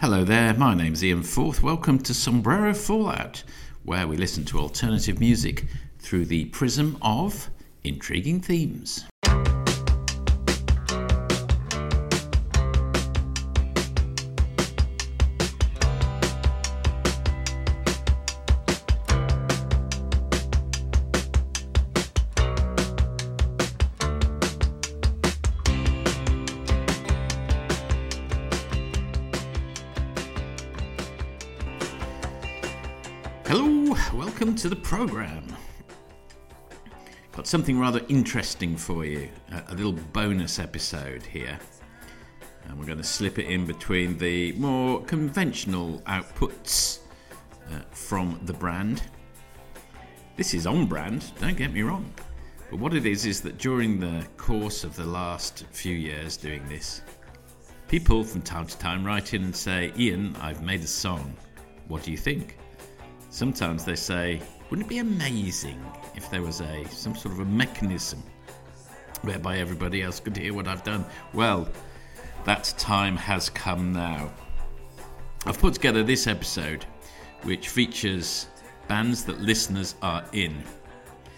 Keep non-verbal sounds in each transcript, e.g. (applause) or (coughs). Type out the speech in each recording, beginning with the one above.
Hello there, my name's Ian Forth. Welcome to Sombrero Fallout, where we listen to alternative music through the prism of intriguing themes. Something rather interesting for you, a, a little bonus episode here. And we're going to slip it in between the more conventional outputs uh, from the brand. This is on brand, don't get me wrong. But what it is is that during the course of the last few years doing this, people from time to time write in and say, Ian, I've made a song. What do you think? Sometimes they say, wouldn't it be amazing if there was a some sort of a mechanism whereby everybody else could hear what I've done? Well, that time has come now. I've put together this episode which features bands that listeners are in.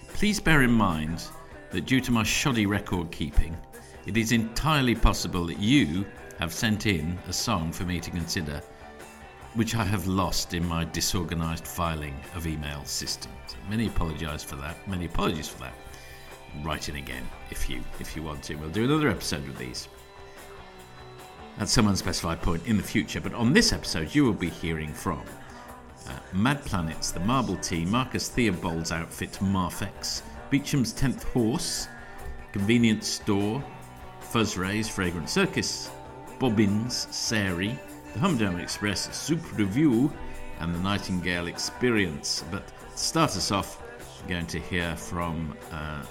Please bear in mind that due to my shoddy record keeping, it is entirely possible that you have sent in a song for me to consider which I have lost in my disorganized filing of email systems. Many apologize for that. Many apologies for that. Write in again if you if you want to. We'll do another episode with these at some unspecified point in the future. But on this episode, you will be hearing from uh, Mad Planets, the Marble Team, Marcus Theobald's outfit, Merphex, Beecham's Tenth Horse, Convenience Store, Fuzz Rays, Fragrant Circus, Bobbins, Sairie, the Humdrum Express Super Review, and the Nightingale Experience. But to start us off, we're going to hear from, uh,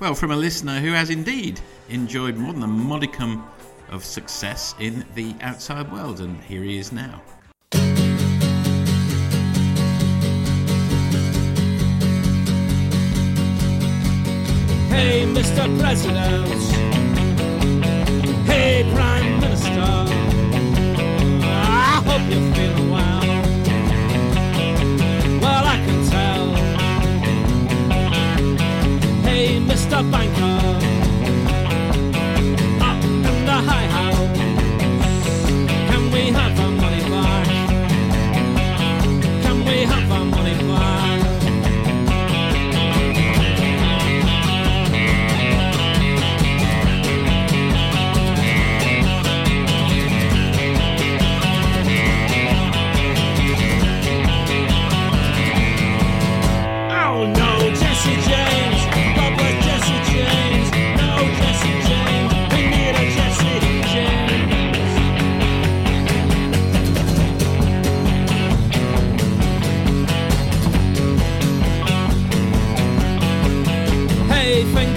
well, from a listener who has indeed enjoyed more than a modicum of success in the outside world, and here he is now. Hey, Mr. President. Hey, Prime Minister. Mr. Banker.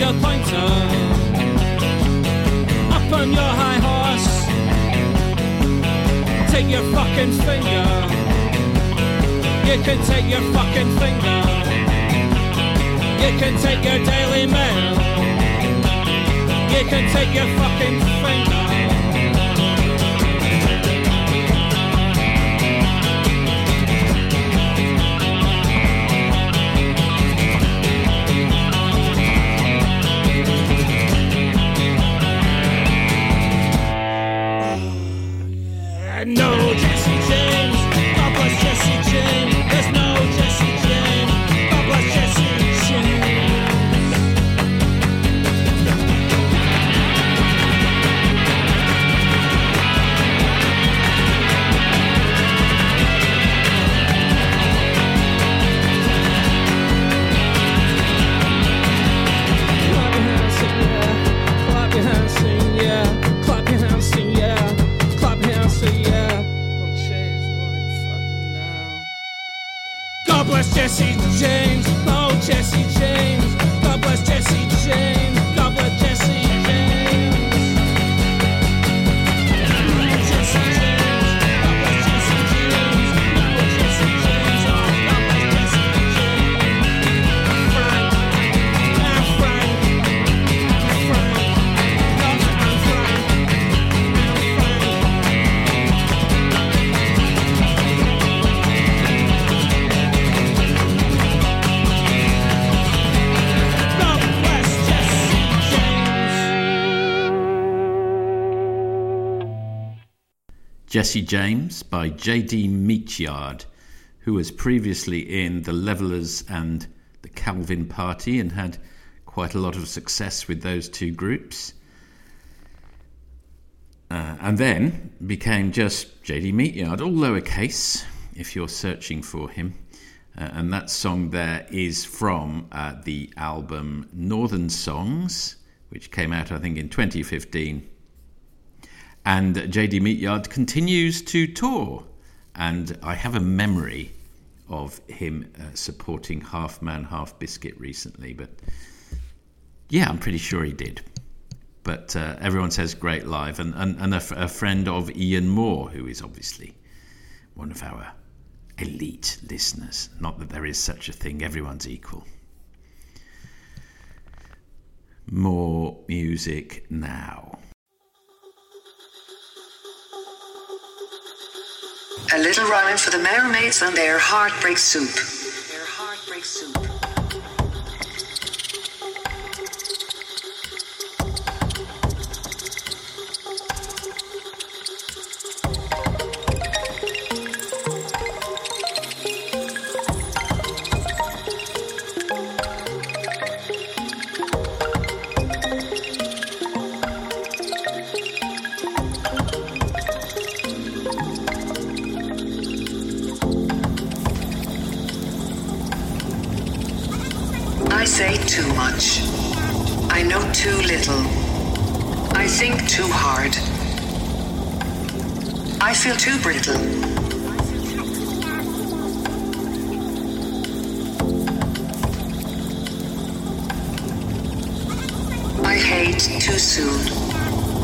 Finger pointer. Up on your high horse. Take your fucking finger. You can take your fucking finger. You can take your Daily Mail. You can take your fucking finger. God bless Jesse James. Oh, Jesse James. God bless Jesse James. Jesse James by J.D. Meatyard, who was previously in the Levellers and the Calvin Party and had quite a lot of success with those two groups. Uh, and then became just J.D. Meatyard, all lowercase, if you're searching for him. Uh, and that song there is from uh, the album Northern Songs, which came out, I think, in 2015. And JD Meatyard continues to tour. And I have a memory of him uh, supporting Half Man, Half Biscuit recently. But yeah, I'm pretty sure he did. But uh, everyone says great live. And, and, and a, f- a friend of Ian Moore, who is obviously one of our elite listeners. Not that there is such a thing, everyone's equal. More music now. A little rhyme for the mermaids and their heartbreak soup. Their heartbreak soup. Too much. I know too little. I think too hard. I feel too brittle. I hate too soon.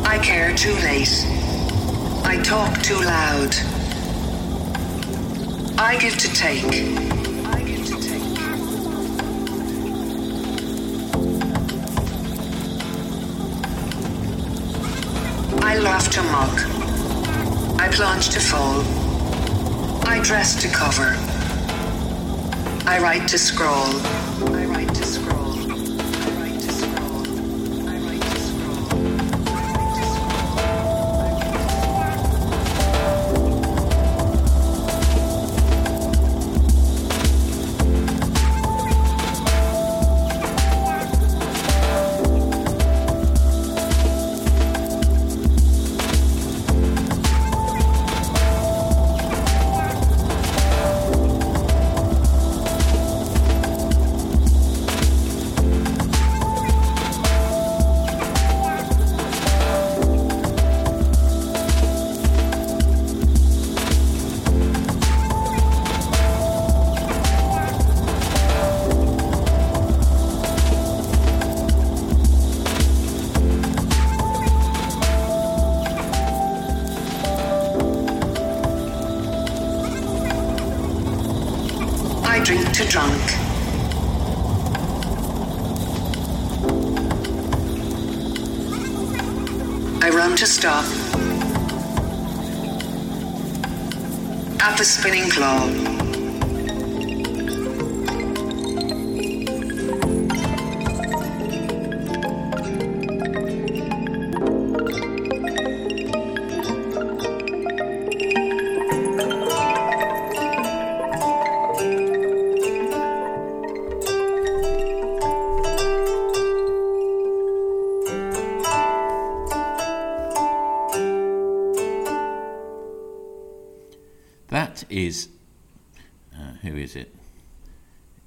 I care too late. I talk too loud. I give to take. To mock. I plunge to fall. I dress to cover. I write to scroll.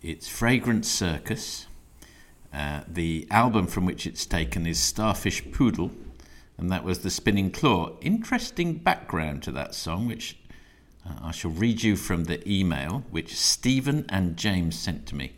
It's Fragrant Circus. Uh, the album from which it's taken is Starfish Poodle, and that was The Spinning Claw. Interesting background to that song, which uh, I shall read you from the email which Stephen and James sent to me.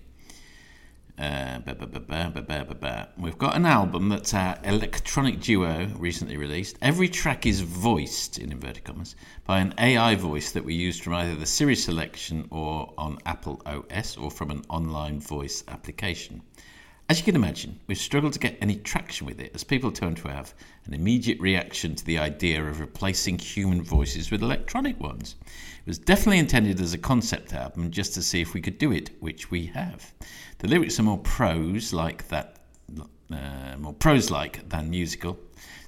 Uh, bah, bah, We've got an album that's our electronic duo recently released. Every track is voiced, in inverted commas, by an AI voice that we used from either the Siri selection or on Apple OS or from an online voice application. As you can imagine, we've struggled to get any traction with it as people tend to have an immediate reaction to the idea of replacing human voices with electronic ones. It was definitely intended as a concept album just to see if we could do it, which we have. The lyrics are more prose, like that uh, more prose like than musical,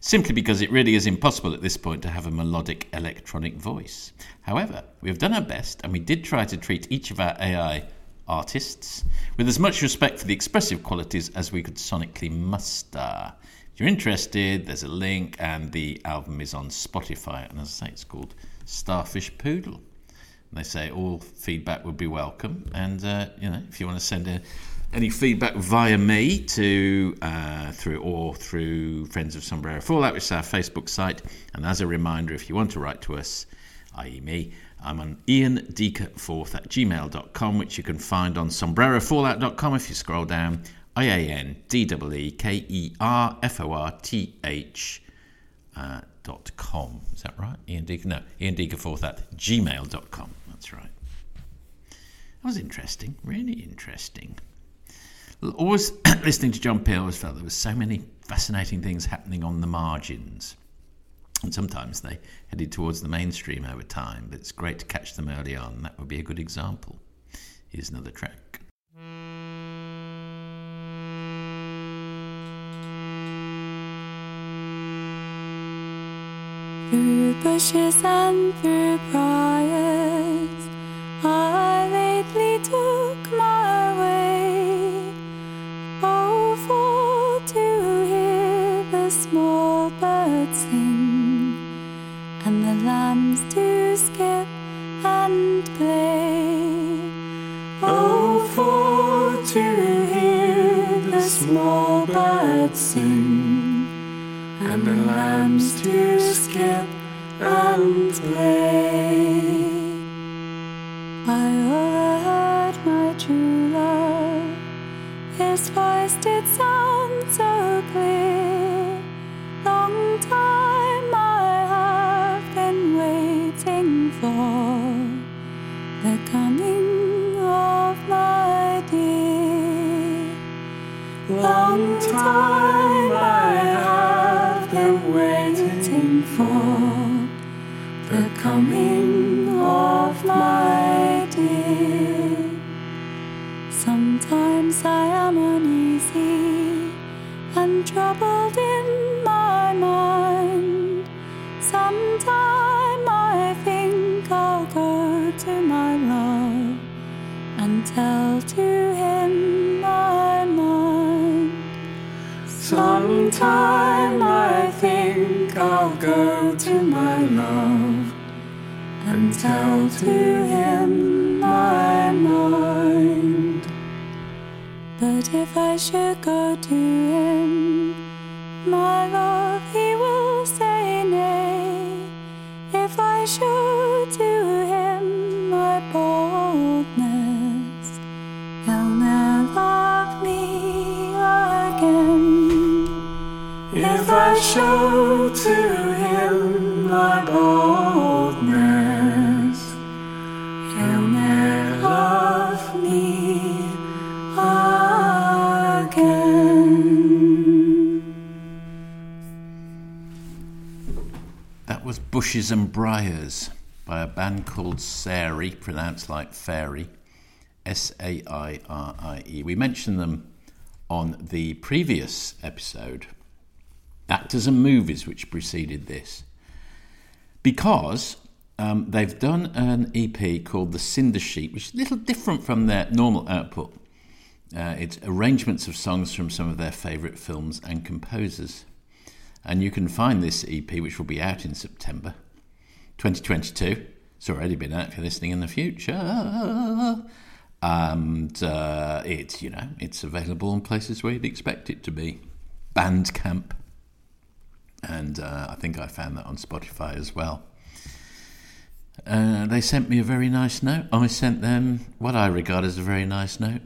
simply because it really is impossible at this point to have a melodic electronic voice. However, we have done our best and we did try to treat each of our AI artists with as much respect for the expressive qualities as we could sonically muster. If you're interested, there's a link, and the album is on Spotify. And as I say, it's called Starfish Poodle. They say all feedback would be welcome, and uh, you know if you want to send any feedback via me to uh, through or through Friends of Sombrero Fallout, which is our Facebook site. And as a reminder, if you want to write to us, i.e. me, I'm on iandeeker4th at gmail.com, which you can find on sombrerofallout.com if you scroll down. I A N D E E K E R F O R T H uh, dot com. Is that right? Ian Deeker? No, Ian Deeker4th at gmail.com. That's right. That was interesting, really interesting. Always (coughs) listening to John Peel, I always felt there was so many fascinating things happening on the margins. And sometimes they headed towards the mainstream over time, but it's great to catch them early on. That would be a good example. Here's another track. Through bushes and through briars, birds sing to him my mind. But if I should go to him, my love, he will say nay. If I should to him my boldness, he'll never love me again. If I show to him my boldness, Bushes and Briars by a band called Sairie, pronounced like fairy, S A I R I E. We mentioned them on the previous episode, Actors and Movies, which preceded this, because um, they've done an EP called The Cinder Sheet, which is a little different from their normal output. Uh, it's arrangements of songs from some of their favourite films and composers. And you can find this EP, which will be out in September 2022. It's already been out you're listening in the future. And uh, it's, you know, it's available in places where you'd expect it to be. Bandcamp. And uh, I think I found that on Spotify as well. Uh, they sent me a very nice note. I sent them what I regard as a very nice note.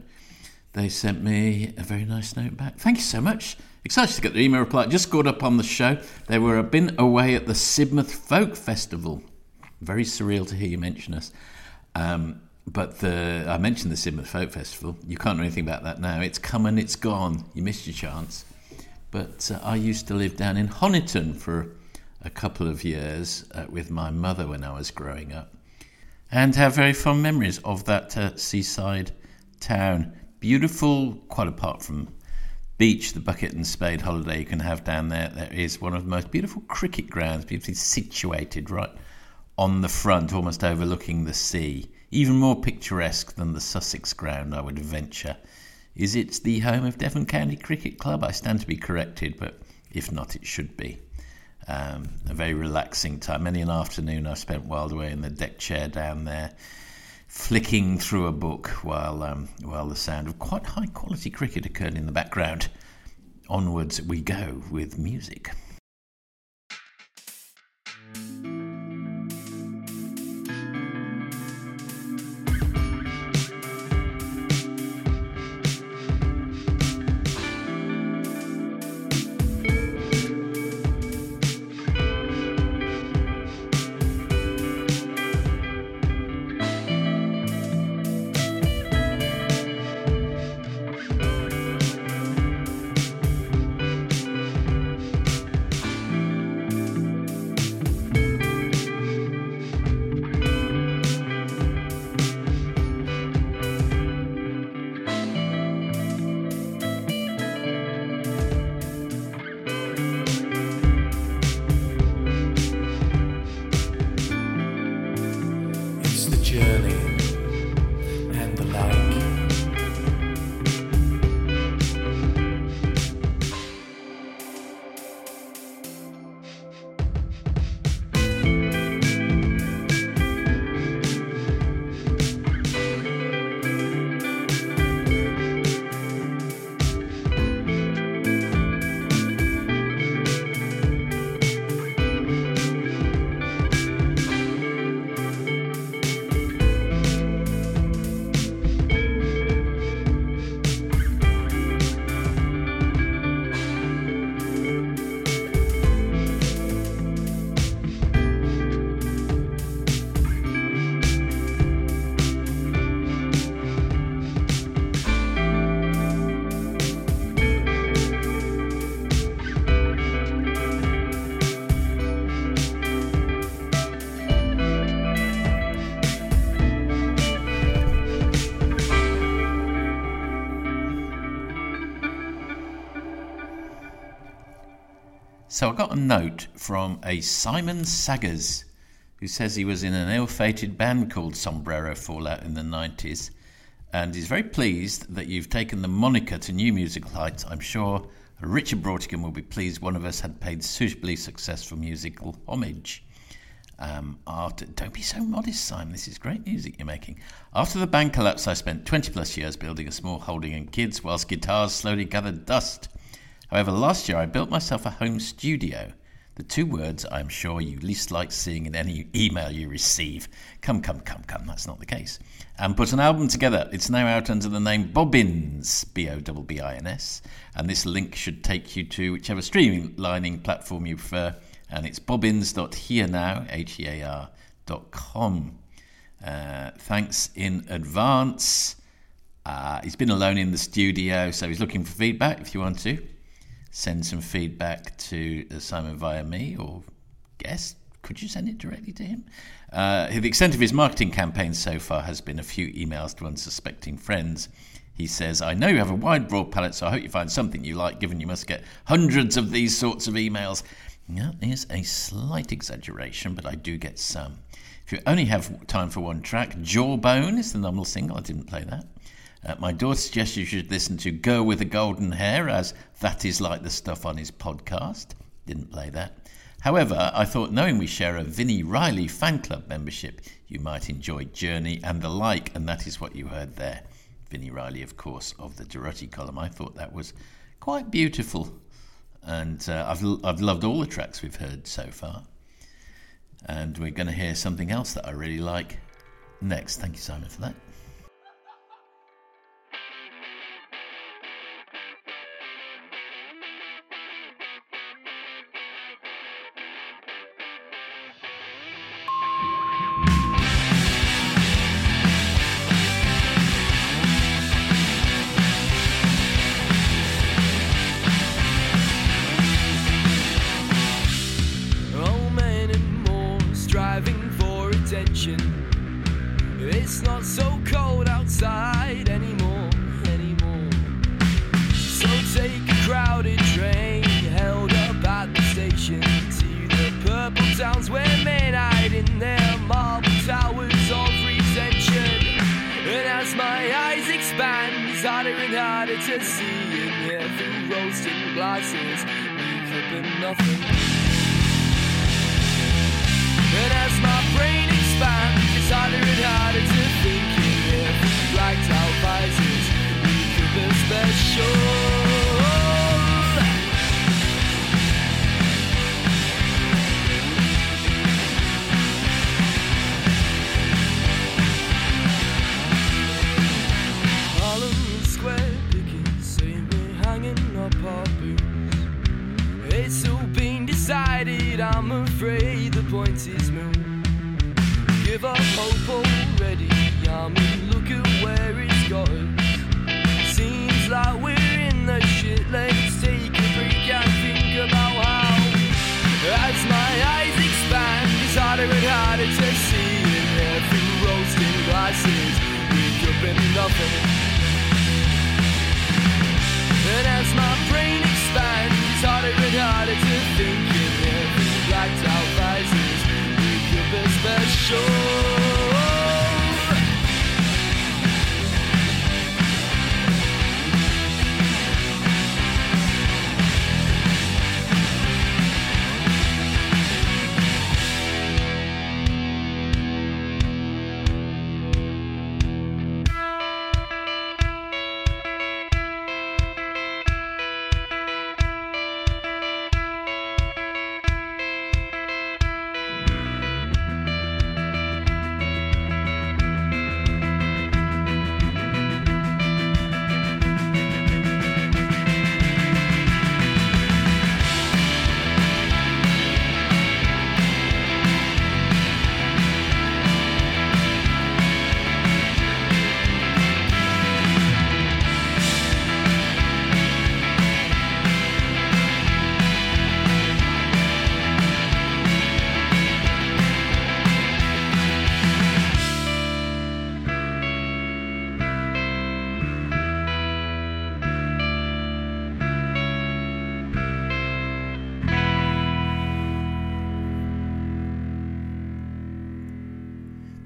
They sent me a very nice note back. Thank you so much. Excited to get the email reply. Just got up on the show. They were a been away at the Sidmouth Folk Festival. Very surreal to hear you mention us. Um, but the I mentioned the Sidmouth Folk Festival. You can't know anything about that now. It's come and it's gone. You missed your chance. But uh, I used to live down in Honiton for a couple of years uh, with my mother when I was growing up, and have very fond memories of that uh, seaside town. Beautiful, quite apart from beach, the bucket and spade holiday you can have down there, there is one of the most beautiful cricket grounds, beautifully situated right on the front, almost overlooking the sea. Even more picturesque than the Sussex ground, I would venture. Is it the home of Devon County Cricket Club? I stand to be corrected, but if not, it should be. Um, a very relaxing time. Many an afternoon I've spent while away in the deck chair down there, flicking through a book while um, while the sound of quite high quality cricket occurred in the background. Onwards we go with music. So I got a note from a Simon Saggers who says he was in an ill fated band called Sombrero Fallout in the 90s and is very pleased that you've taken the moniker to new musical heights. I'm sure Richard Brautigan will be pleased one of us had paid suitably successful musical homage. Um, after, don't be so modest, Simon. This is great music you're making. After the band collapse, I spent 20 plus years building a small holding in kids whilst guitars slowly gathered dust. However, last year I built myself a home studio. The two words I'm sure you least like seeing in any email you receive. Come, come, come, come, that's not the case. And put an album together. It's now out under the name Bobbins, B O B B I N S. And this link should take you to whichever streamlining platform you prefer. And it's bobbins.hearnow, H E A R, dot com. Uh, thanks in advance. Uh, he's been alone in the studio, so he's looking for feedback if you want to send some feedback to uh, Simon via me or guest. Could you send it directly to him? Uh, the extent of his marketing campaign so far has been a few emails to unsuspecting friends. He says, I know you have a wide, broad palette, so I hope you find something you like, given you must get hundreds of these sorts of emails. That is a slight exaggeration, but I do get some. If you only have time for one track, Jawbone is the nominal single. I didn't play that. Uh, my daughter suggests you should listen to Girl with the Golden Hair, as that is like the stuff on his podcast. Didn't play that. However, I thought knowing we share a Vini Reilly fan club membership, you might enjoy Journey and the like, and that is what you heard there. Vini Reilly, of course, of the Durutti Column. I thought that was quite beautiful, and uh, I've, I've loved all the tracks we've heard so far. And we're going to hear something else that I really like next. Thank you, Simon, for that. It's harder and harder to see in here through roasting glasses. We could be nothing. And as my brain decided, I'm afraid the point is moot. Give up hope already, I mean, look at where it's us. Seems like we're in the shit, let's take a break and think about how. As my eyes expand, it's harder and harder to see in there through roasting glasses. We could be nothing. And as my brain expands, it's harder and harder to special.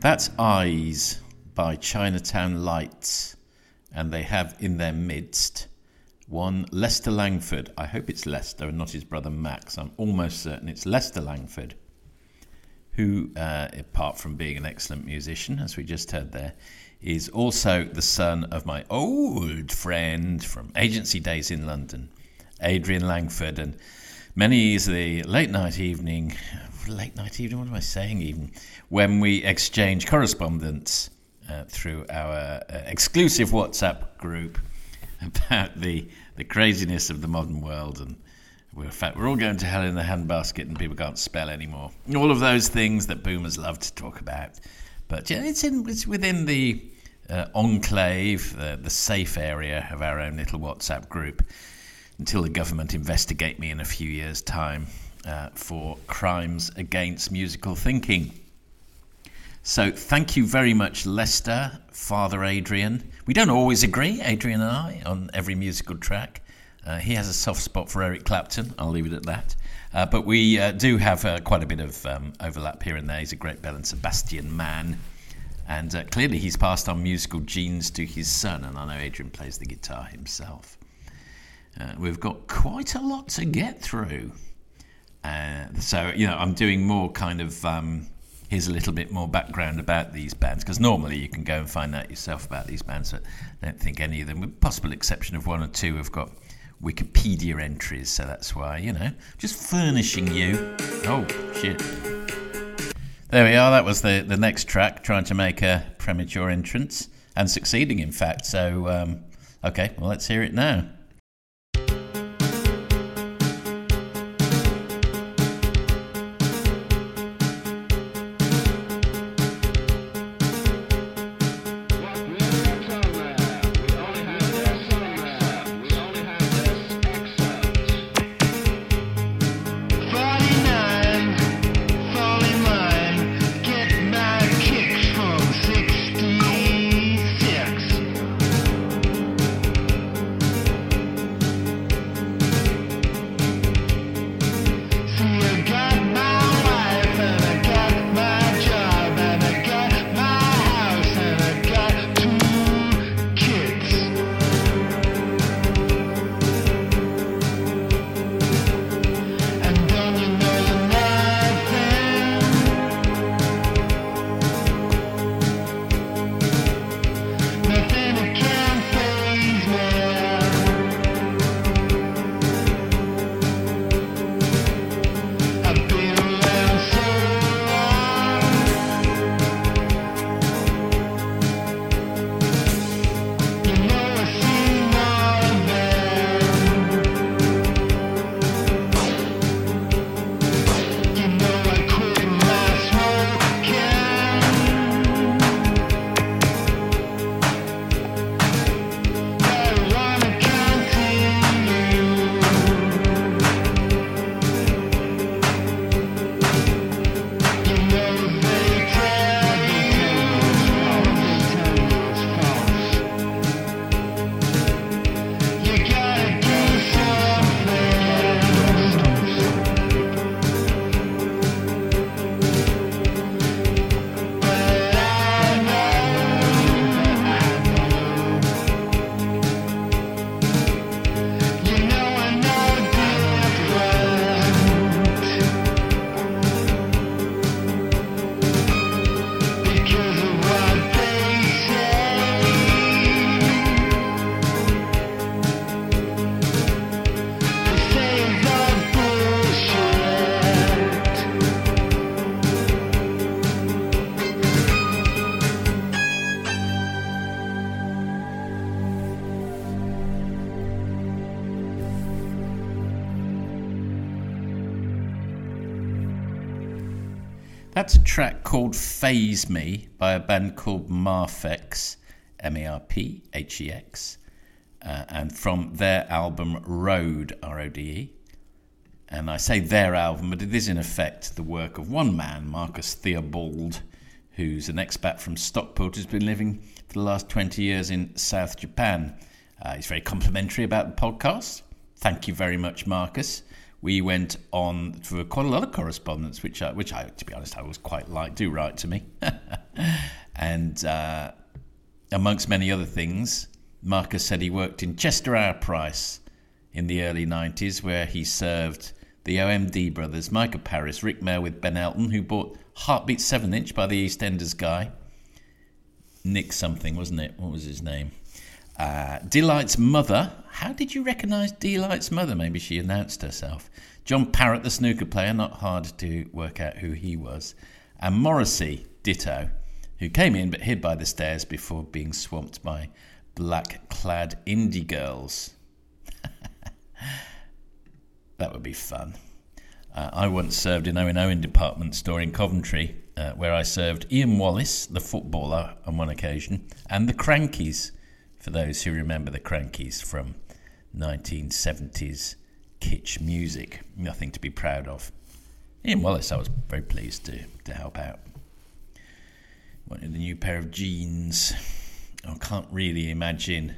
That's Eyes by Chinatown Lights, and they have in their midst one Lester Langford. I hope it's Lester and not his brother Max. I'm almost certain it's Lester Langford, who, uh, apart from being an excellent musician, as we just heard there, is also the son of my old friend from agency days in London, Adrian Langford, and many is the late night evening, late night evening, what am I saying even, when we exchange correspondence uh, through our uh, exclusive WhatsApp group about the, the craziness of the modern world and we're, in fact, we're all going to hell in the handbasket and people can't spell anymore. All of those things that boomers love to talk about. But yeah, it's, in, it's within the uh, enclave, uh, the safe area of our own little WhatsApp group until the government investigate me in a few years' time uh, for crimes against musical thinking. So thank you very much, Lester, Father Adrian. We don't always agree, Adrian and I, on every musical track. Uh, he has a soft spot for Eric Clapton. I'll leave it at that. Uh, but we uh, do have uh, quite a bit of um, overlap here and there. He's a great Belle and Sebastian man. And uh, clearly, he's passed on musical genes to his son. And I know Adrian plays the guitar himself. Uh, we've got quite a lot to get through. Uh, so, you know, I'm doing more kind of. Um, here's a little bit more background about these bands because normally you can go and find out yourself about these bands. But I don't think any of them, with possible exception of one or two, have got Wikipedia entries. So that's why, you know, just furnishing you. Oh, shit. There we are. That was the, the next track, trying to make a premature entrance and succeeding, in fact. So, um, okay, well, let's hear it now. That's a track called Phase Me by a band called Merphex, M E R P H E X, uh, and from their album Road, R O D E. And I say their album, but it is in effect the work of one man, Marcus Theobald, who's an expat from Stockport who's been living for the last 20 years in South Japan. Uh, he's very complimentary about the podcast. Thank you very much, Marcus we went on for quite a lot of correspondence, which I, which I, to be honest, I was quite like. Do write to me, (laughs) and uh, amongst many other things, Marcus said he worked in Chester Price in the early '90s, where he served the OMD brothers, Mica Paris, Rick Mayall with Ben Elton, who bought Heartbeat Seven Inch by the EastEnders guy, Nick something, wasn't it? What was his name? Uh, Delight's mother. How did you recognise Delight's mother? Maybe she announced herself. John Parrott, the snooker player, not hard to work out who he was. And Morrissey, ditto, who came in but hid by the stairs before being swamped by black clad indie girls. (laughs) that would be fun. Uh, I once served in Owen Owen department store in Coventry, uh, where I served Ian Wallace, the footballer, on one occasion, and the Krankies for those who remember the Krankies from 1970s kitsch music. Nothing to be proud of. Ian Wallace, I was very pleased to, to help out. Wanted a new pair of jeans. I can't really imagine,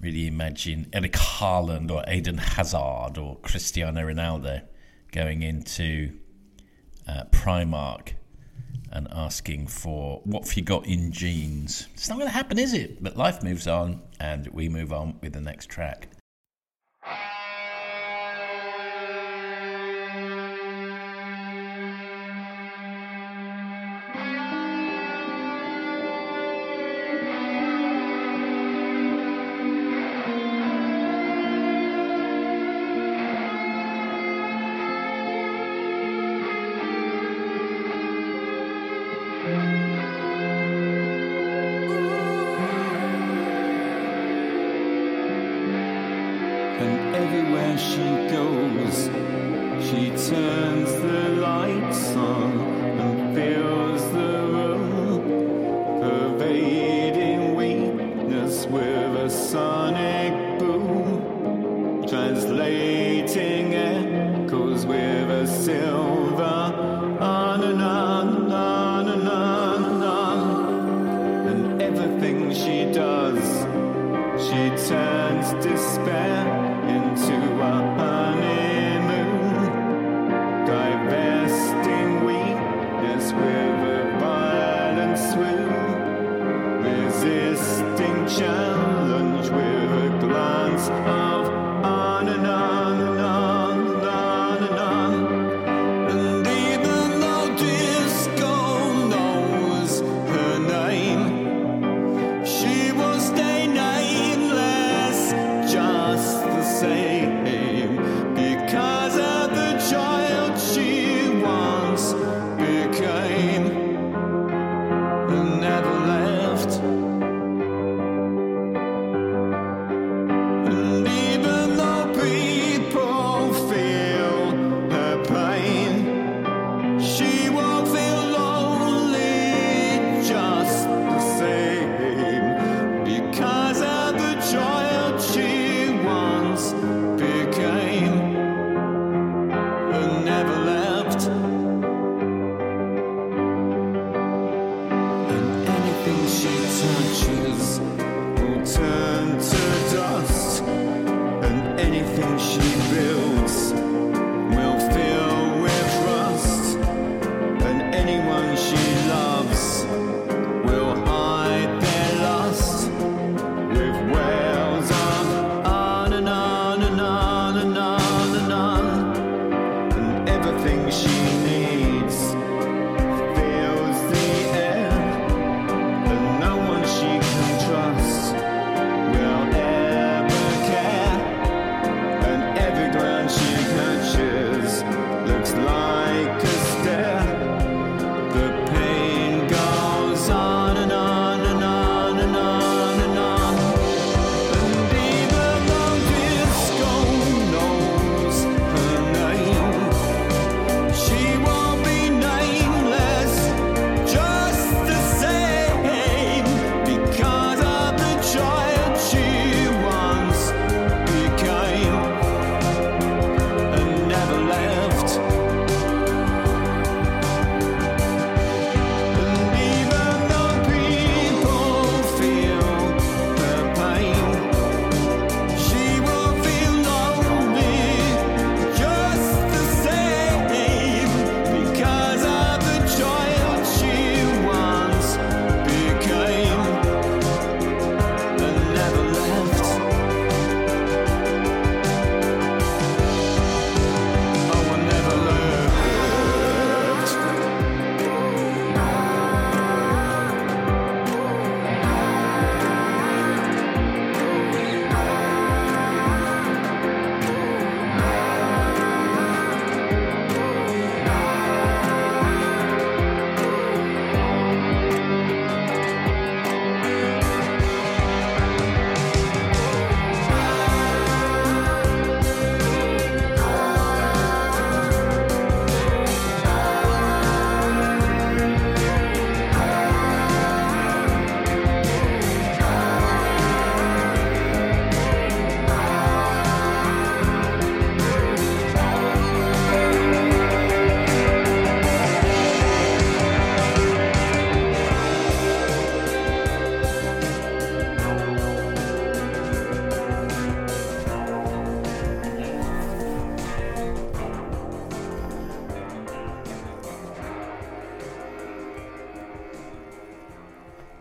really imagine Eric Haaland or Eden Hazard or Cristiano Ronaldo going into uh, Primark and asking for what have you got in jeans. It's not going to happen, is it? But life moves on, and we move on with the next track.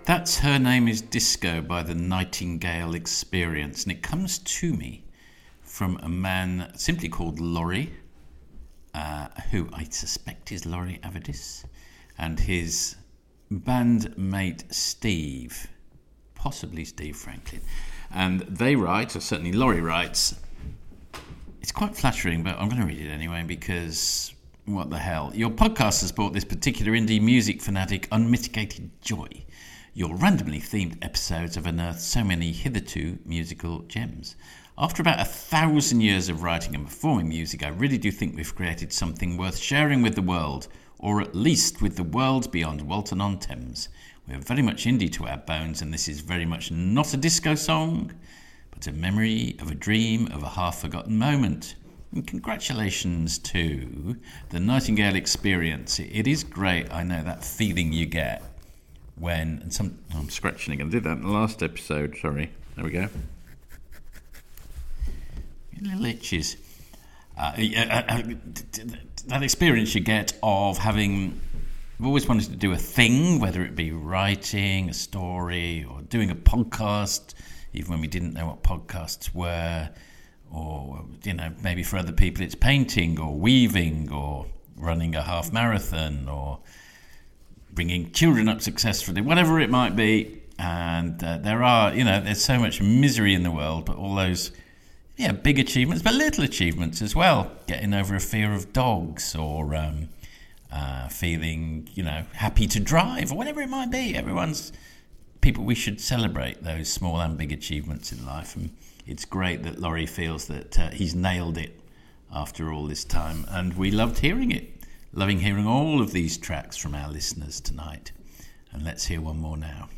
That's Her Name is Disco by the Nightingale Experience, and it comes to me from a man simply called Laurie, uh, who I suspect is Laurie Avedis, and his bandmate Steve, possibly Steve Franklin. And they write, or certainly Laurie writes, it's quite flattering, but I'm going to read it anyway because what the hell? Your podcast has brought this particular indie music fanatic unmitigated joy. Your randomly themed episodes have unearthed so many hitherto musical gems. After about a thousand years of writing and performing music, I really do think we've created something worth sharing with the world, or at least with the world beyond Walton on Thames. We're very much indie to our bones, and this is very much not a disco song, but a memory of a dream of a half forgotten moment. And congratulations to the Nightingale Experience. It is great, I know, that feeling you get when. And some, oh, I'm scratching again. I did that in the last episode, sorry. There we go. Little itches. Uh, uh, uh, that experience you get of having I've always wanted to do a thing, whether it be writing a story or doing a podcast, even when we didn't know what podcasts were, or you know maybe for other people it's painting or weaving or running a half marathon or bringing children up successfully, whatever it might be. And uh, there are, you know, there's so much misery in the world, but all those, yeah, big achievements, but little achievements as well. Getting over a fear of dogs or um, uh, feeling, you know, happy to drive or whatever it might be. Everyone's people, we should celebrate those small and big achievements in life. And it's great that Laurie feels that uh, he's nailed it after all this time. And we loved hearing it. Loving hearing all of these tracks from our listeners tonight. And let's hear one more now.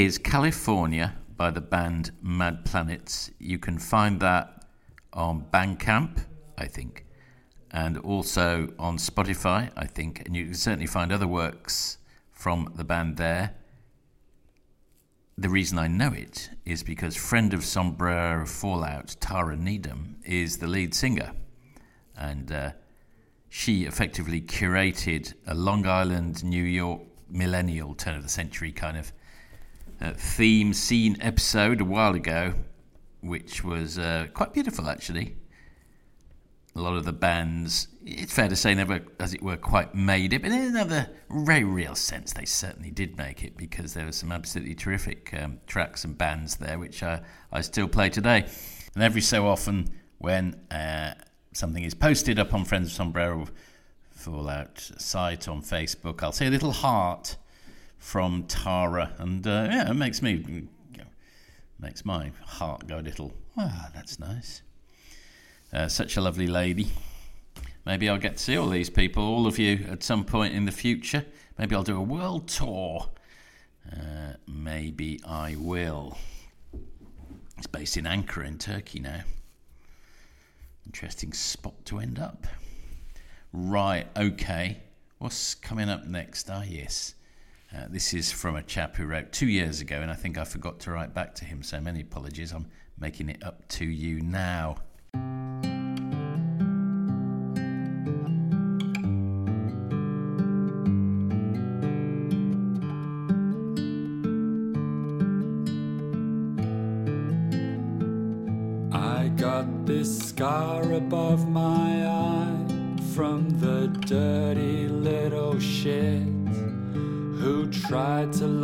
Is California by the band Mad Planets. You can find that on Bandcamp, I think, and also on Spotify, I think, and you can certainly find other works from the band there. The reason I know it is because friend of Sombrero Fallout, Tara Needham, is the lead singer, and uh, she effectively curated a Long Island, New York millennial turn of the century kind of uh, theme scene episode a while ago, which was uh, quite beautiful actually. A lot of the bands, it's fair to say, never, as it were, quite made it, but in another very real sense, they certainly did make it because there were some absolutely terrific um, tracks and bands there, which I, I still play today. And every so often, when uh, something is posted up on Friends of Sombrero Fallout site on Facebook, I'll see a little heart from Tara, and uh, yeah, it makes me makes my heart go a little. Ah, that's nice. Uh, such a lovely lady. Maybe I'll get to see all these people, all of you, at some point in the future. Maybe I'll do a world tour. Uh, maybe I will. It's based in Ankara in Turkey now. Interesting spot to end up. Right, okay. What's coming up next? Ah, yes. Uh, this is from a chap who wrote two years ago, and I think I forgot to write back to him, so many apologies. I'm making it up to you now. Tried to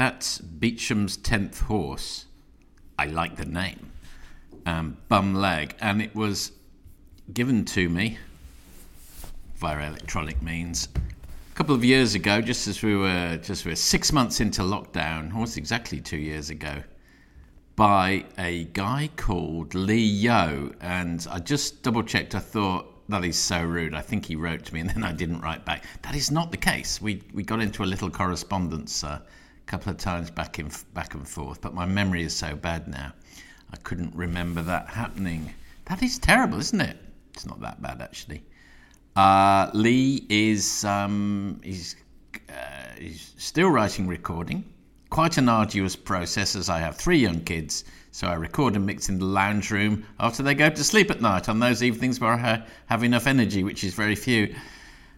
That's Beecham's 10th Horse. I like the name. Um, bum leg. And it was given to me via electronic means a couple of years ago, just as we were just we were six months into lockdown, almost exactly two years ago, by a guy called Lee Yo. And I just double checked. I thought that is so rude. I think he wrote to me, and then I didn't write back. That is not the case. We we got into a little correspondence uh, couple of times back in back and forth, but my memory is so bad now. I couldn't remember that happening. That is terrible, isn't it? It's not that bad actually. Uh, Lee is um, he's, uh, he's still writing recording. Quite an arduous process as I have three young kids, so I record and mix in the lounge room after they go to sleep at night on those evenings where I have enough energy, which is very few.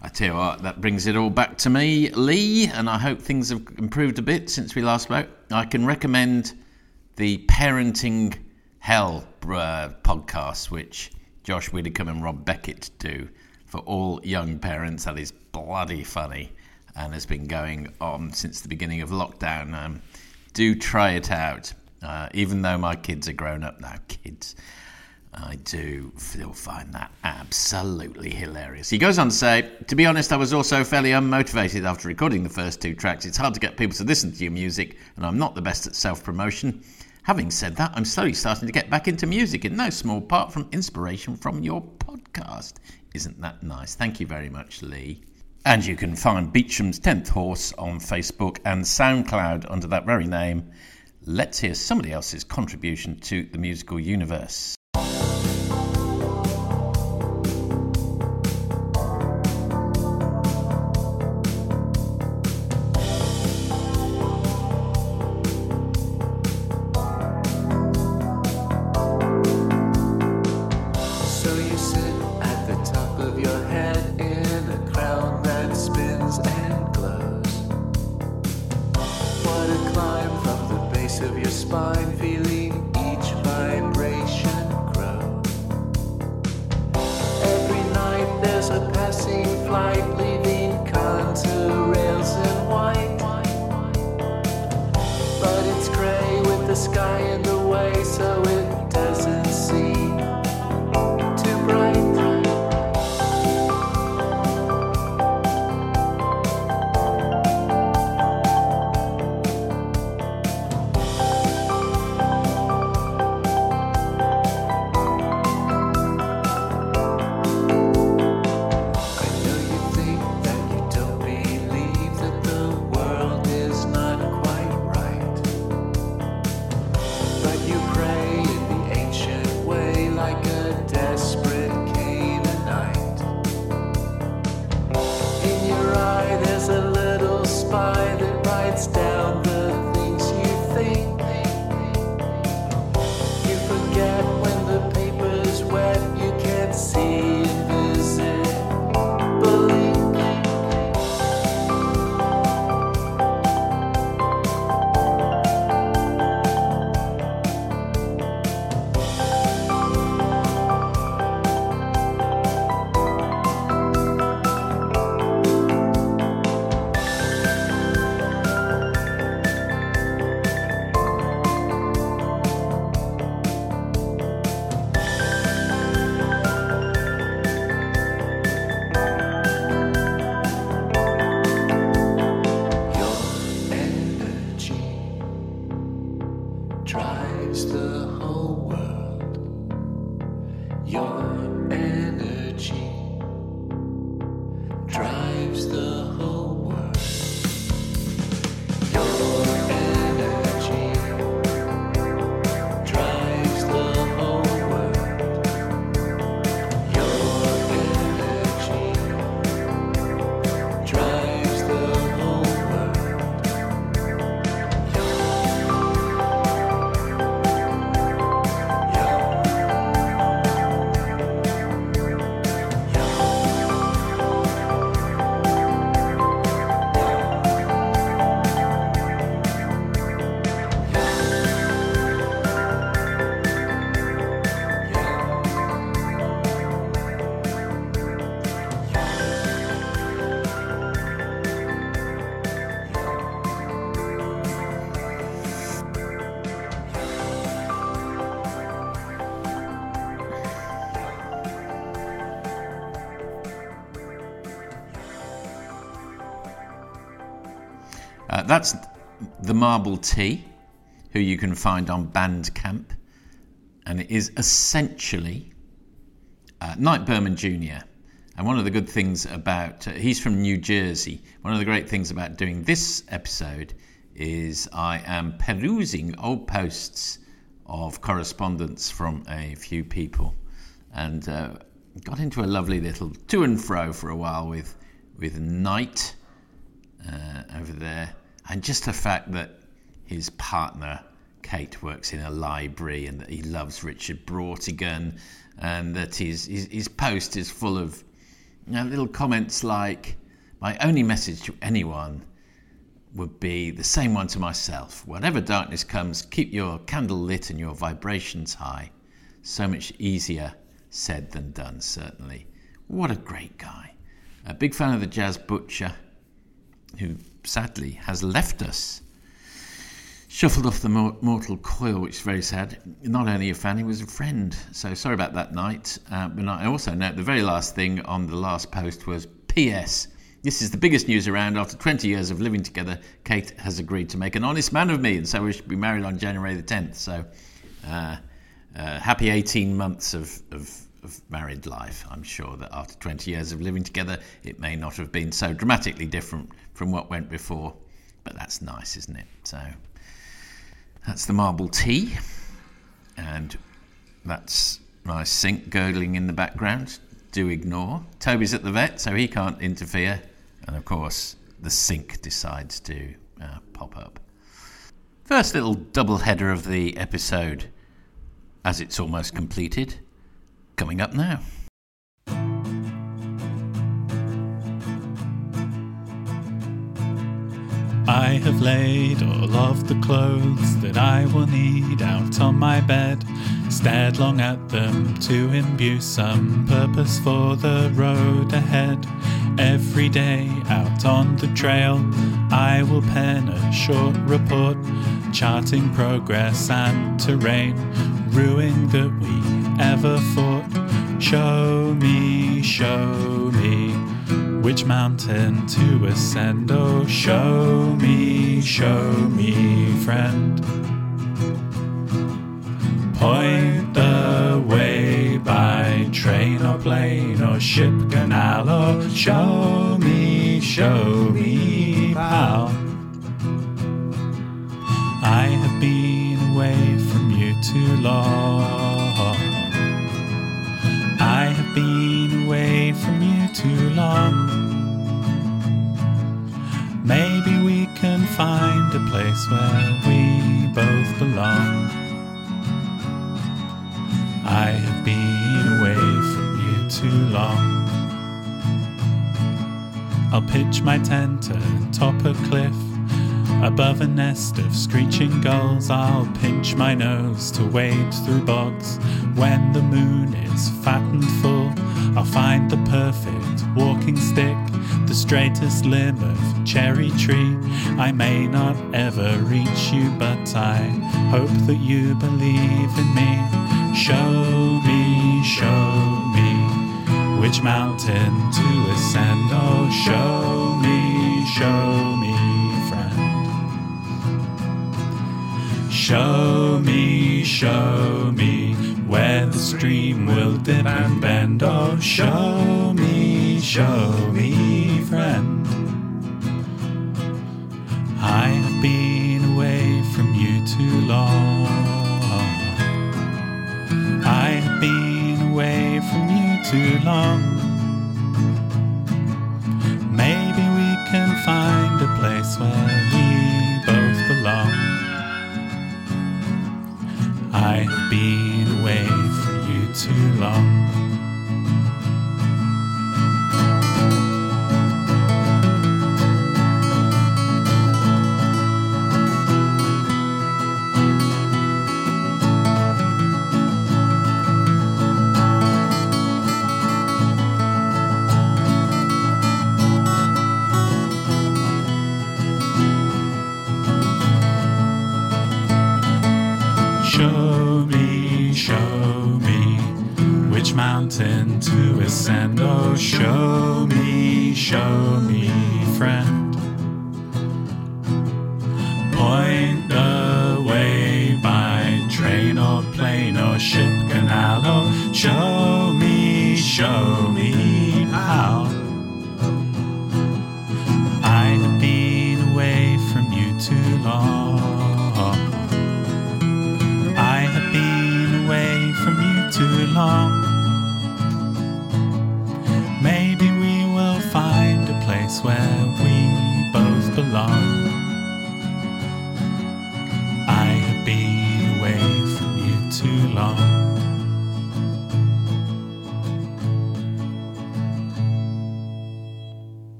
I tell you what, that brings it all back to me, Lee, and I hope things have improved a bit since we last spoke. I can recommend the Parenting Hell uh, podcast, which Josh Widdicombe and Rob Beckett do for all young parents. That is bloody funny and has been going on since the beginning of lockdown. Um, do try it out. Uh, even though my kids are grown up now, kids, I do still find that absolutely hilarious. He goes on to say, To be honest, I was also fairly unmotivated after recording the first two tracks. It's hard to get people to listen to your music, and I'm not the best at self promotion. Having said that, I'm slowly starting to get back into music, in no small part from inspiration from your podcast. Isn't that nice? Thank you very much, Lee. And you can find Beecham's 10th Horse on Facebook and SoundCloud under that very name. Let's hear somebody else's contribution to the musical universe. Base of your spine, feeling each vibration grow. Every night there's a passing flight that's the Marble Tea, who you can find on Bandcamp, and it is essentially uh, Knight Berman Jr. And one of the good things about uh, he's from New Jersey. One of the great things about doing this episode is I am perusing old posts of correspondence from a few people, and uh, got into a lovely little to and fro for a while with with Knight uh, over there, and just the fact that his partner Kate works in a library and that he loves Richard Brautigan, and that his his, his post is full of you know, little comments like, "My only message to anyone." Would be the same one to myself. Whatever darkness comes, keep your candle lit and your vibrations high. So much easier said than done, certainly. What a great guy. A big fan of the Jazz Butcher, who sadly has left us. Shuffled off the mortal coil, which is very sad. Not only a fan, he was a friend. So sorry about that night. Uh, but I also note the very last thing on the last post was P.S. This is the biggest news around. After 20 years of living together, Kate has agreed to make an honest man of me, and so we should be married on January the 10th. So, uh, uh, happy 18 months of, of, of married life. I'm sure that after 20 years of living together, it may not have been so dramatically different from what went before, but that's nice, isn't it? So, that's the marble tea, and that's my sink gurgling in the background. Do ignore. Toby's at the vet, so he can't interfere, and of course, the sink decides to uh, pop up. First little double header of the episode, as it's almost completed, coming up now. I have laid all of the clothes that I will need out on my bed, stared long at them to imbue some purpose for the road ahead. Every day out on the trail, I will pen a short report, charting progress and terrain, ruing that we ever fought. Show me, show me which mountain to ascend. Oh, show me, show me, friend. Point the way by train or plane or ship, canal or show me, show me, pal. I have been away from you too long. Been away from you too long. Maybe we can find a place where we both belong. I have been away from you too long. I'll pitch my tent atop a cliff. Above a nest of screeching gulls, I'll pinch my nose to wade through bogs. When the moon is fat and full, I'll find the perfect walking stick, the straightest limb of cherry tree. I may not ever reach you, but I hope that you believe in me. Show me, show me which mountain to ascend. Oh, show me, show me, Show me, show me where the stream will dip and bend. Oh, show me, show me, friend. I have been away from you too long. I have been away from you too long.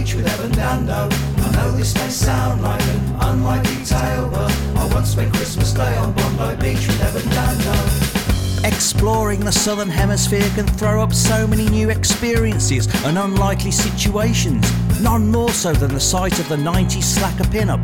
Beach with Evan Dando. I know this may sound like an unlikely tale, but I once spent Christmas Day on Bondi Beach with Evan Dando. Exploring the southern hemisphere can throw up so many new experiences and unlikely situations, none more so than the sight of the 90s slacker pin-up,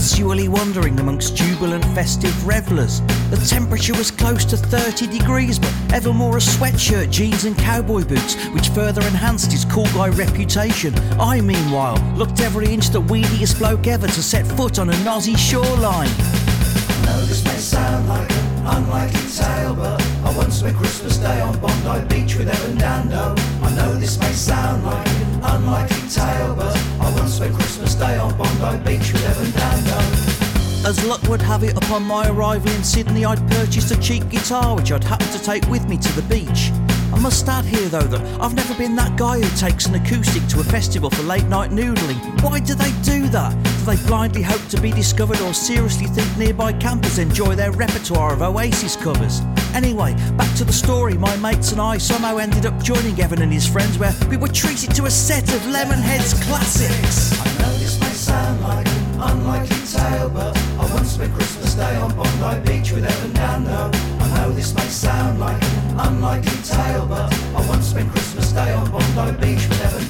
casually wandering amongst jubilant festive revellers. The temperature was close to 30 degrees, but Evan wore a sweatshirt, jeans and cowboy boots, which further enhanced his cool guy reputation. I, meanwhile, looked every inch the weediest bloke ever to set foot on a Aussie shoreline. I know this may sound like an unlikely tale, but I once spent Christmas Day on Bondi Beach with Evan Dando. I know this may sound like unlikely tale, but I once spent Christmas Day on Bondi Beach with Evan Dando. As luck would have it, upon my arrival in Sydney, I'd purchased a cheap guitar which I'd happened to take with me to the beach. I must add here, though, that I've never been that guy who takes an acoustic to a festival for late night noodling. Why do they do that? Do they blindly hope to be discovered or seriously think nearby campers enjoy their repertoire of Oasis covers? Anyway, back to the story. My mates and I somehow ended up joining Evan and his friends where we were treated to a set of Lemonheads classics. I know this may sound like an unlikely tale, but I once spent Christmas Day on Bondi Beach with Evan Dando. I know this may sound like an unlikely tale, but I once spent Christmas Day on Bondi Beach with Evan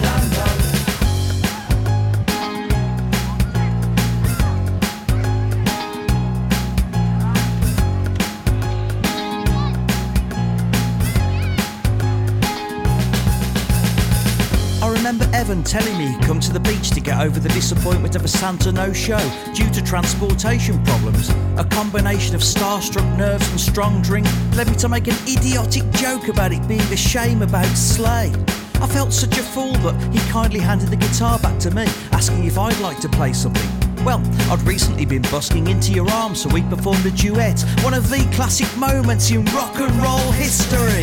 remember Evan telling me he'd come to the beach to get over the disappointment of a Santa no show due to transportation problems. A combination of starstruck nerves and strong drink led me to make an idiotic joke about it being a shame about Sleigh. I felt such a fool but he kindly handed the guitar back to me, asking if I'd like to play something. Well, I'd recently been busking into your arms, so we performed a duet, one of the classic moments in rock and roll history.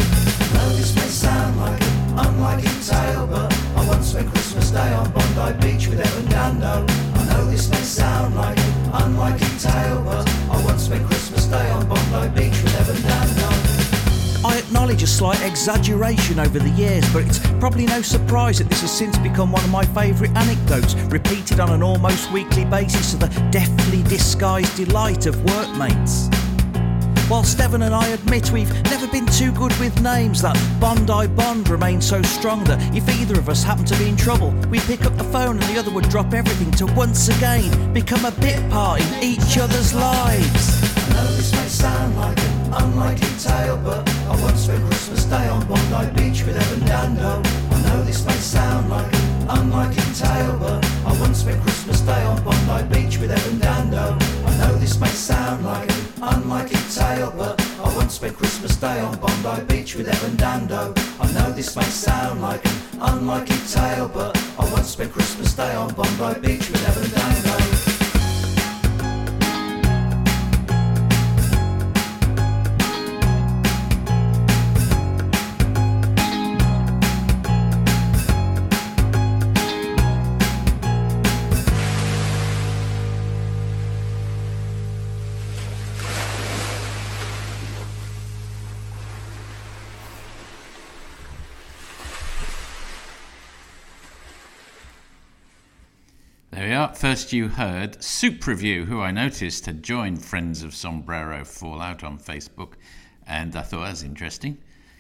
know this may sound like an unlikely tale, but once spent Christmas Day on Bondi Beach with Evan Dando. I know this may sound like an unlikely tale, but I once spent Christmas Day on Bondi Beach with Evan Dando. I acknowledge a slight exaggeration over the years, but it's probably no surprise that this has since become one of my favourite anecdotes, repeated on an almost weekly basis to the deftly disguised delight of workmates. While Steven and I admit we've never been too good with names, that Bondi Bond remains so strong that if either of us happen to be in trouble, we pick up the phone and the other would drop everything to once again become a bit part in each other's lives. I know this may sound like an unlikely tale, but I once spent Christmas Day on Bondi Beach with Evan Dando. I know this may sound like an unlikely tale, but I once spent Christmas Day on Bondi Beach with Evan Dando. I know this may sound like unlikely tale, but I once spent Christmas Day on Bondi Beach with Evan Dando. I know this may sound like an unlikely tale, but I once spent Christmas Day on Bondi Beach with Evan Dando. First, you heard Soup Review, who I noticed had joined Friends of Sombrero Fallout on Facebook, and I thought that was interesting.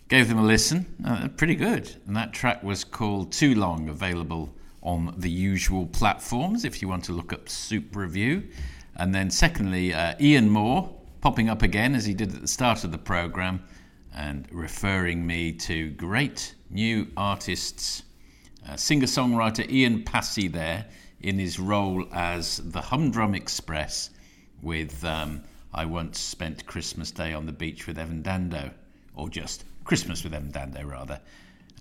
gave them a listen. Uh, pretty good. And that track was called Too Long, available on the usual platforms if you want to look up Soup Review. And then, secondly, uh, Ian Moore popping up again as he did at the start of the programme and referring me to great new artists. Uh, Singer songwriter Ian Passey there in his role as the Humdrum Express with um, I Once Spent Christmas Day on the Beach with Evan Dando, or just Christmas with Evan Dando, rather.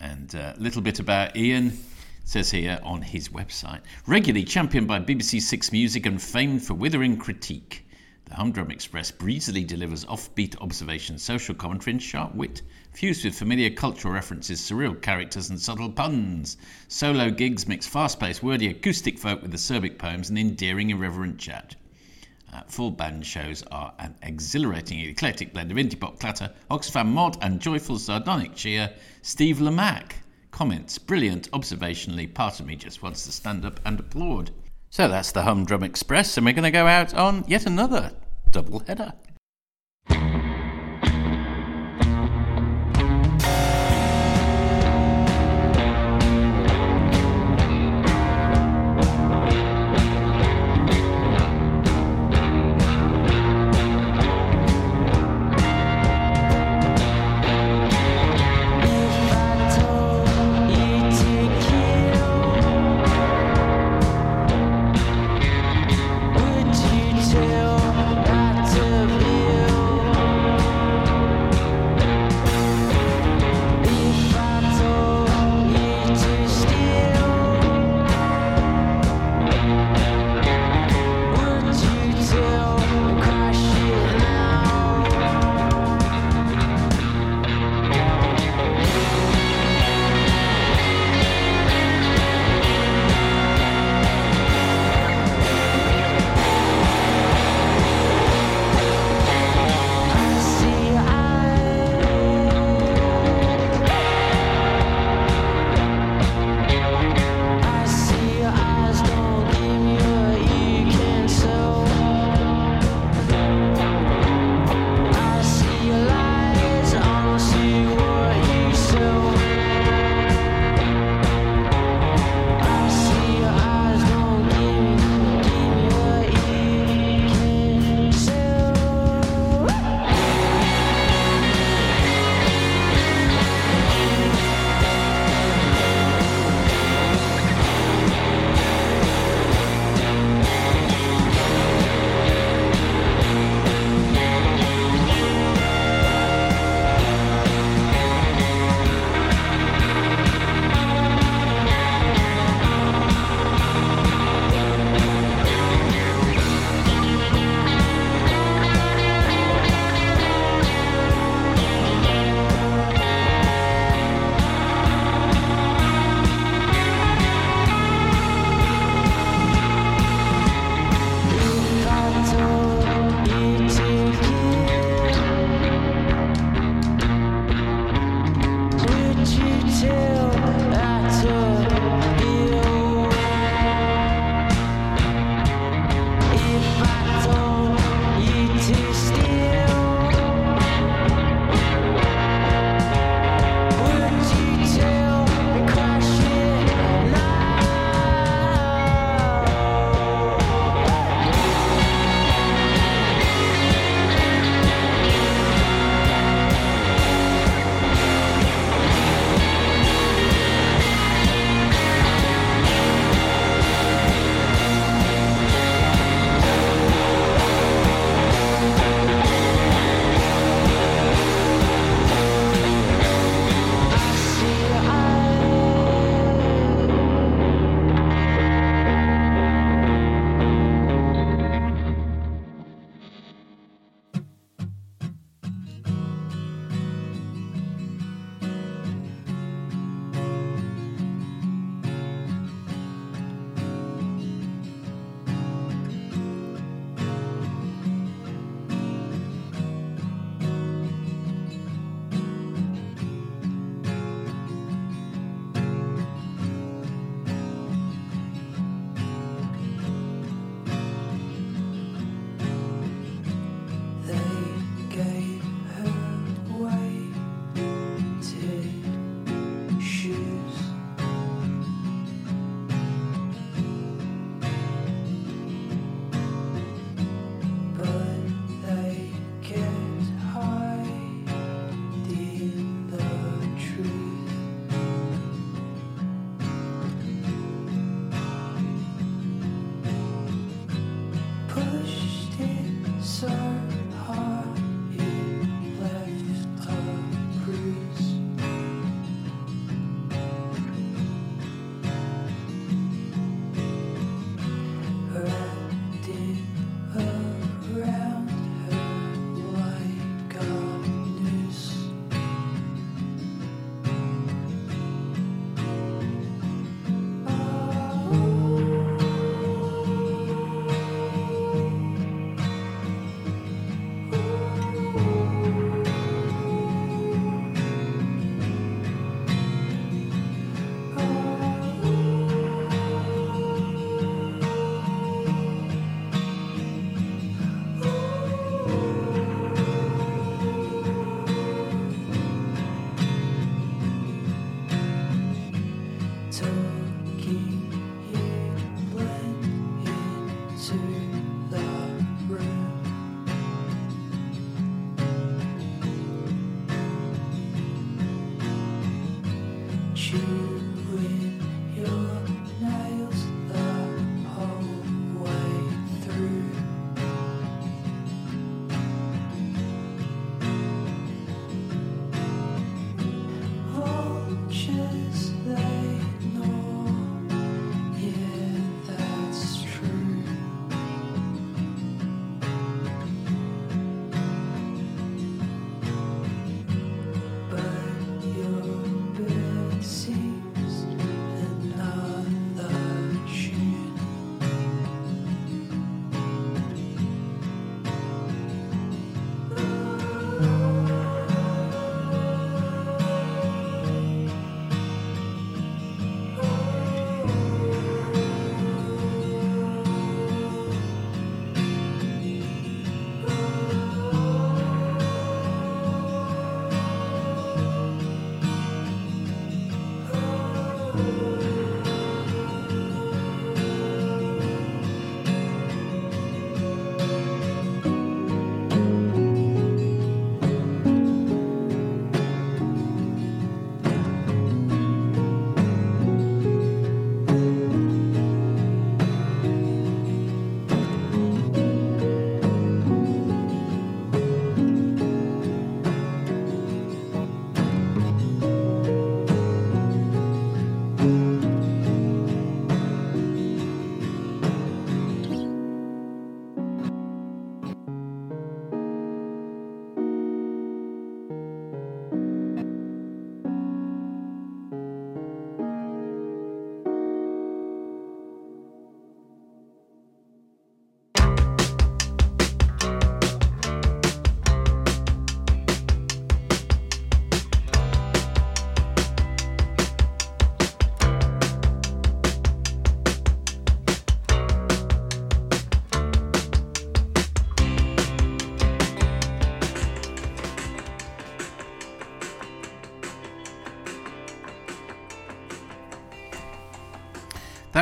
And a little bit about Ian says here on his website. Regularly championed by BBC Six Music and famed for withering critique. The Humdrum Express breezily delivers offbeat observation, social commentary, and sharp wit, fused with familiar cultural references, surreal characters, and subtle puns. Solo gigs mix fast paced, wordy acoustic folk with acerbic poems and endearing, irreverent chat. Uh, full band shows are an exhilarating, eclectic blend of indie pop clatter, Oxfam mod, and joyful, sardonic cheer. Steve Lamacq comments, brilliant, observationally, part of me just wants to stand up and applaud. So that's the Humdrum Express, and we're going to go out on yet another double header.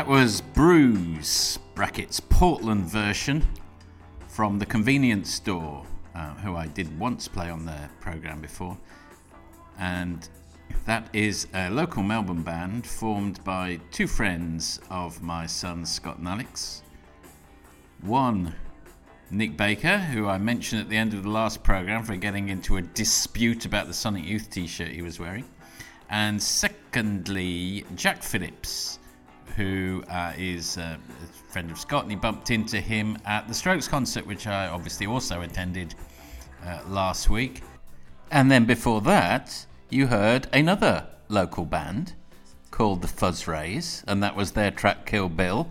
That was Bruise, brackets Portland version from the convenience store, uh, who I did once play on their program before. And that is a local Melbourne band formed by two friends of my son Scott and Alex. One, Nick Baker, who I mentioned at the end of the last program for getting into a dispute about the Sonic Youth t shirt he was wearing. And secondly, Jack Phillips, who uh, is uh, a friend of Scott, and he bumped into him at the Strokes concert, which I obviously also attended uh, last week. And then before that, you heard another local band called the Fuzz Rays, and that was their track Kill Bill.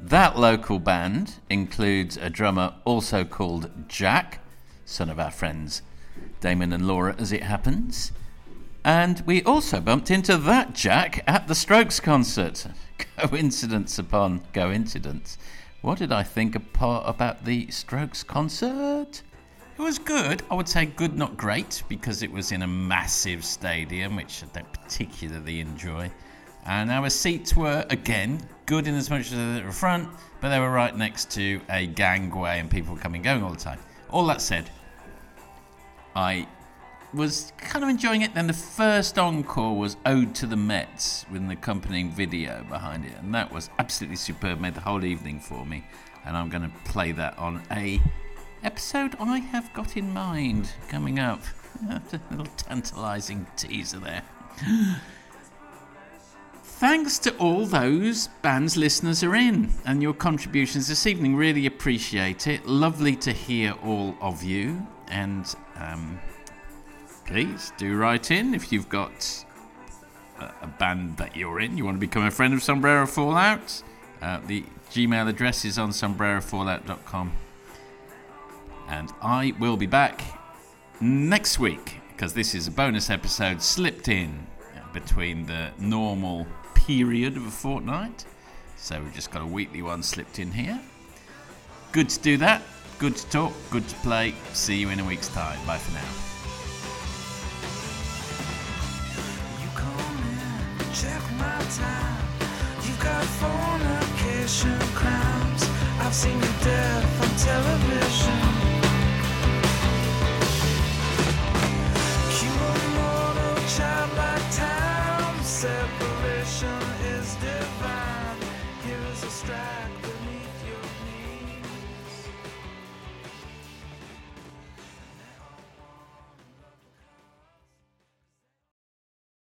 That local band includes a drummer also called Jack, son of our friends Damon and Laura, as it happens. And we also bumped into that Jack at the Strokes concert. (laughs) Coincidence upon coincidence. What did I think about the Strokes concert? It was good. I would say good, not great, because it was in a massive stadium, which I don't particularly enjoy. And our seats were, again, good in as much as they were front, but they were right next to a gangway and people coming and going all the time. All that said, I was kind of enjoying it. Then the first encore was Ode to the Mets with an accompanying video behind it, and that was absolutely superb. Made the whole evening for me, and I'm going to play that on a episode I have got in mind coming up. (laughs) a little tantalising teaser there. (gasps) Thanks to all those bands listeners are in and your contributions this evening. Really appreciate it. Lovely to hear all of you. And um, please do write in if you've got a, a band that you're in. You want to become a friend of Sombrero Fallout. Uh, the Gmail address is on sombrerofallout.com. And I will be back next week because this is a bonus episode slipped in between the normal period of a fortnight. So we've just got a weekly one slipped in here. Good to do that. Good to talk. Good to play. See you in a week's time. Bye for now. Check my time. You've got fornication crimes. I've seen your death on television. Cute mortal childlike time. Separation